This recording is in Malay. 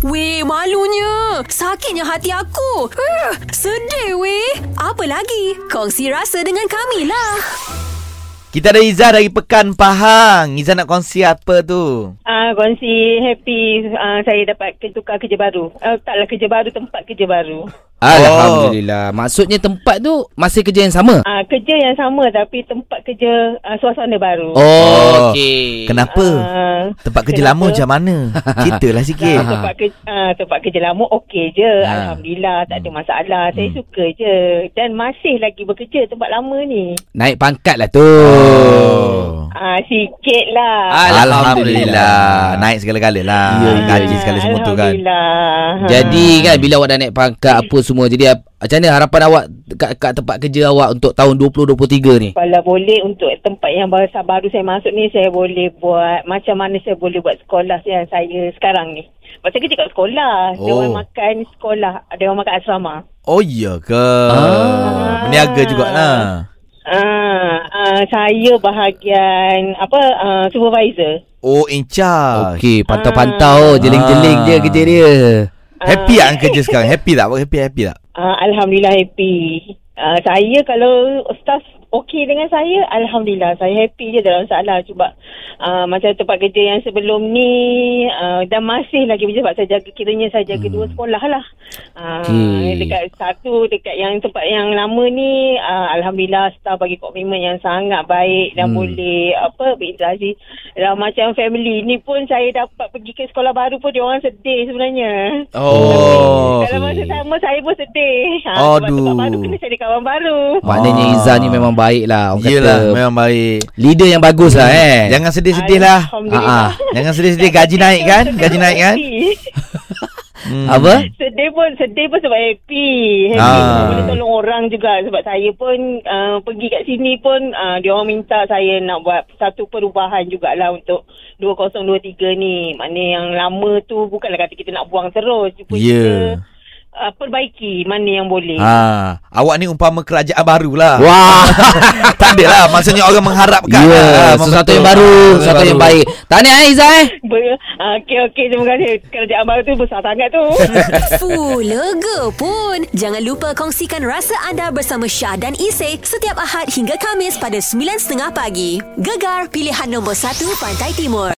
Weh, malunya. Sakitnya hati aku. Uh, sedih, weh. Apa lagi? Kongsi rasa dengan kami lah. Kita ada Izzah dari Pekan Pahang. Izzah nak kongsi apa tu? Ah, uh, kongsi happy uh, saya dapat tukar kerja baru. Uh, taklah kerja baru, tempat kerja baru. Alhamdulillah. Maksudnya tempat tu masih kerja yang sama? Ah, uh, kerja yang sama tapi tempat kerja uh, suasana baru. Oh, okey. Kenapa? Uh, tempat kerja kenapa? lama macam mana? Ceritalah sikit. Uh, tempat, kerja, uh, tempat kerja lama okey je. Ha. Alhamdulillah, tak ada hmm. masalah. Saya hmm. suka je. Dan masih lagi bekerja tempat lama ni. Naik pangkat lah tu. Oh. Ah, uh, sikit lah. Alhamdulillah. Naik segala-gala lah. Ya, Gaji segala semua tu kan. Alhamdulillah. Jadi kan bila awak dah naik pangkat apa semua. Jadi macam mana harapan awak kat, kat tempat kerja awak untuk tahun 2023 ni? Kalau boleh untuk tempat yang baru, baru saya masuk ni saya boleh buat macam mana saya boleh buat sekolah yang saya sekarang ni. Masa kerja kat sekolah, oh. dia orang makan sekolah, ada orang makan asrama. Oh iya ke? Ah. Meniaga jugalah. Ah, uh, saya bahagian apa uh, supervisor. Oh, in charge. Okey, pantau-pantau, ah. jeling-jeling je kerja dia. Happy tak uh, kerja sekarang? Happy tak? Happy happy tak? Uh, Alhamdulillah happy. Uh, saya kalau staff okey dengan saya, Alhamdulillah. Saya happy je dalam masalah. Cuba uh, macam tempat kerja yang sebelum ni uh, dan masih lagi sebab saya jaga kiranya saya jaga hmm. dua sekolah lah. Uh, okay. Dekat satu, dekat yang tempat yang lama ni, uh, Alhamdulillah staff bagi komitmen yang sangat baik dan hmm. boleh apa berinteraksi. Dan macam family ni pun saya dapat pergi ke sekolah baru pun dia orang sedih sebenarnya. Oh. Kalau masa sama saya pun sedih. Ha, Aduh. Sebab tempat baru kena cari kawan baru. Maknanya Izzah ni memang baik lah. Orang Yelah, kata memang baik. Leader yang bagus lah eh. Jangan sedih sedih-sedih lah. Ha Jangan sedih-sedih gaji naik kan? Gaji naik kan? Hmm. Apa? Sedih pun Sedih pun sebab happy Happy ah. Boleh tolong orang juga Sebab saya pun uh, Pergi kat sini pun uh, Dia orang minta saya Nak buat Satu perubahan jugalah Untuk 2023 ni Maknanya yang lama tu Bukanlah kata kita nak buang terus Ya yeah uh, perbaiki mana yang boleh. Ha, awak ni umpama kerajaan baru lah. Wah. tak ada lah. Maksudnya orang mengharapkan. Ya, yeah, ha, sesuatu yang baru, sesuatu yang baik. Tahniah eh. Uh, okey, okey. Terima kasih. Kerajaan baru tu besar sangat tu. Fuh, lega pun. Jangan lupa kongsikan rasa anda bersama Syah dan Isay setiap Ahad hingga Kamis pada 9.30 pagi. Gegar pilihan nombor 1 Pantai Timur.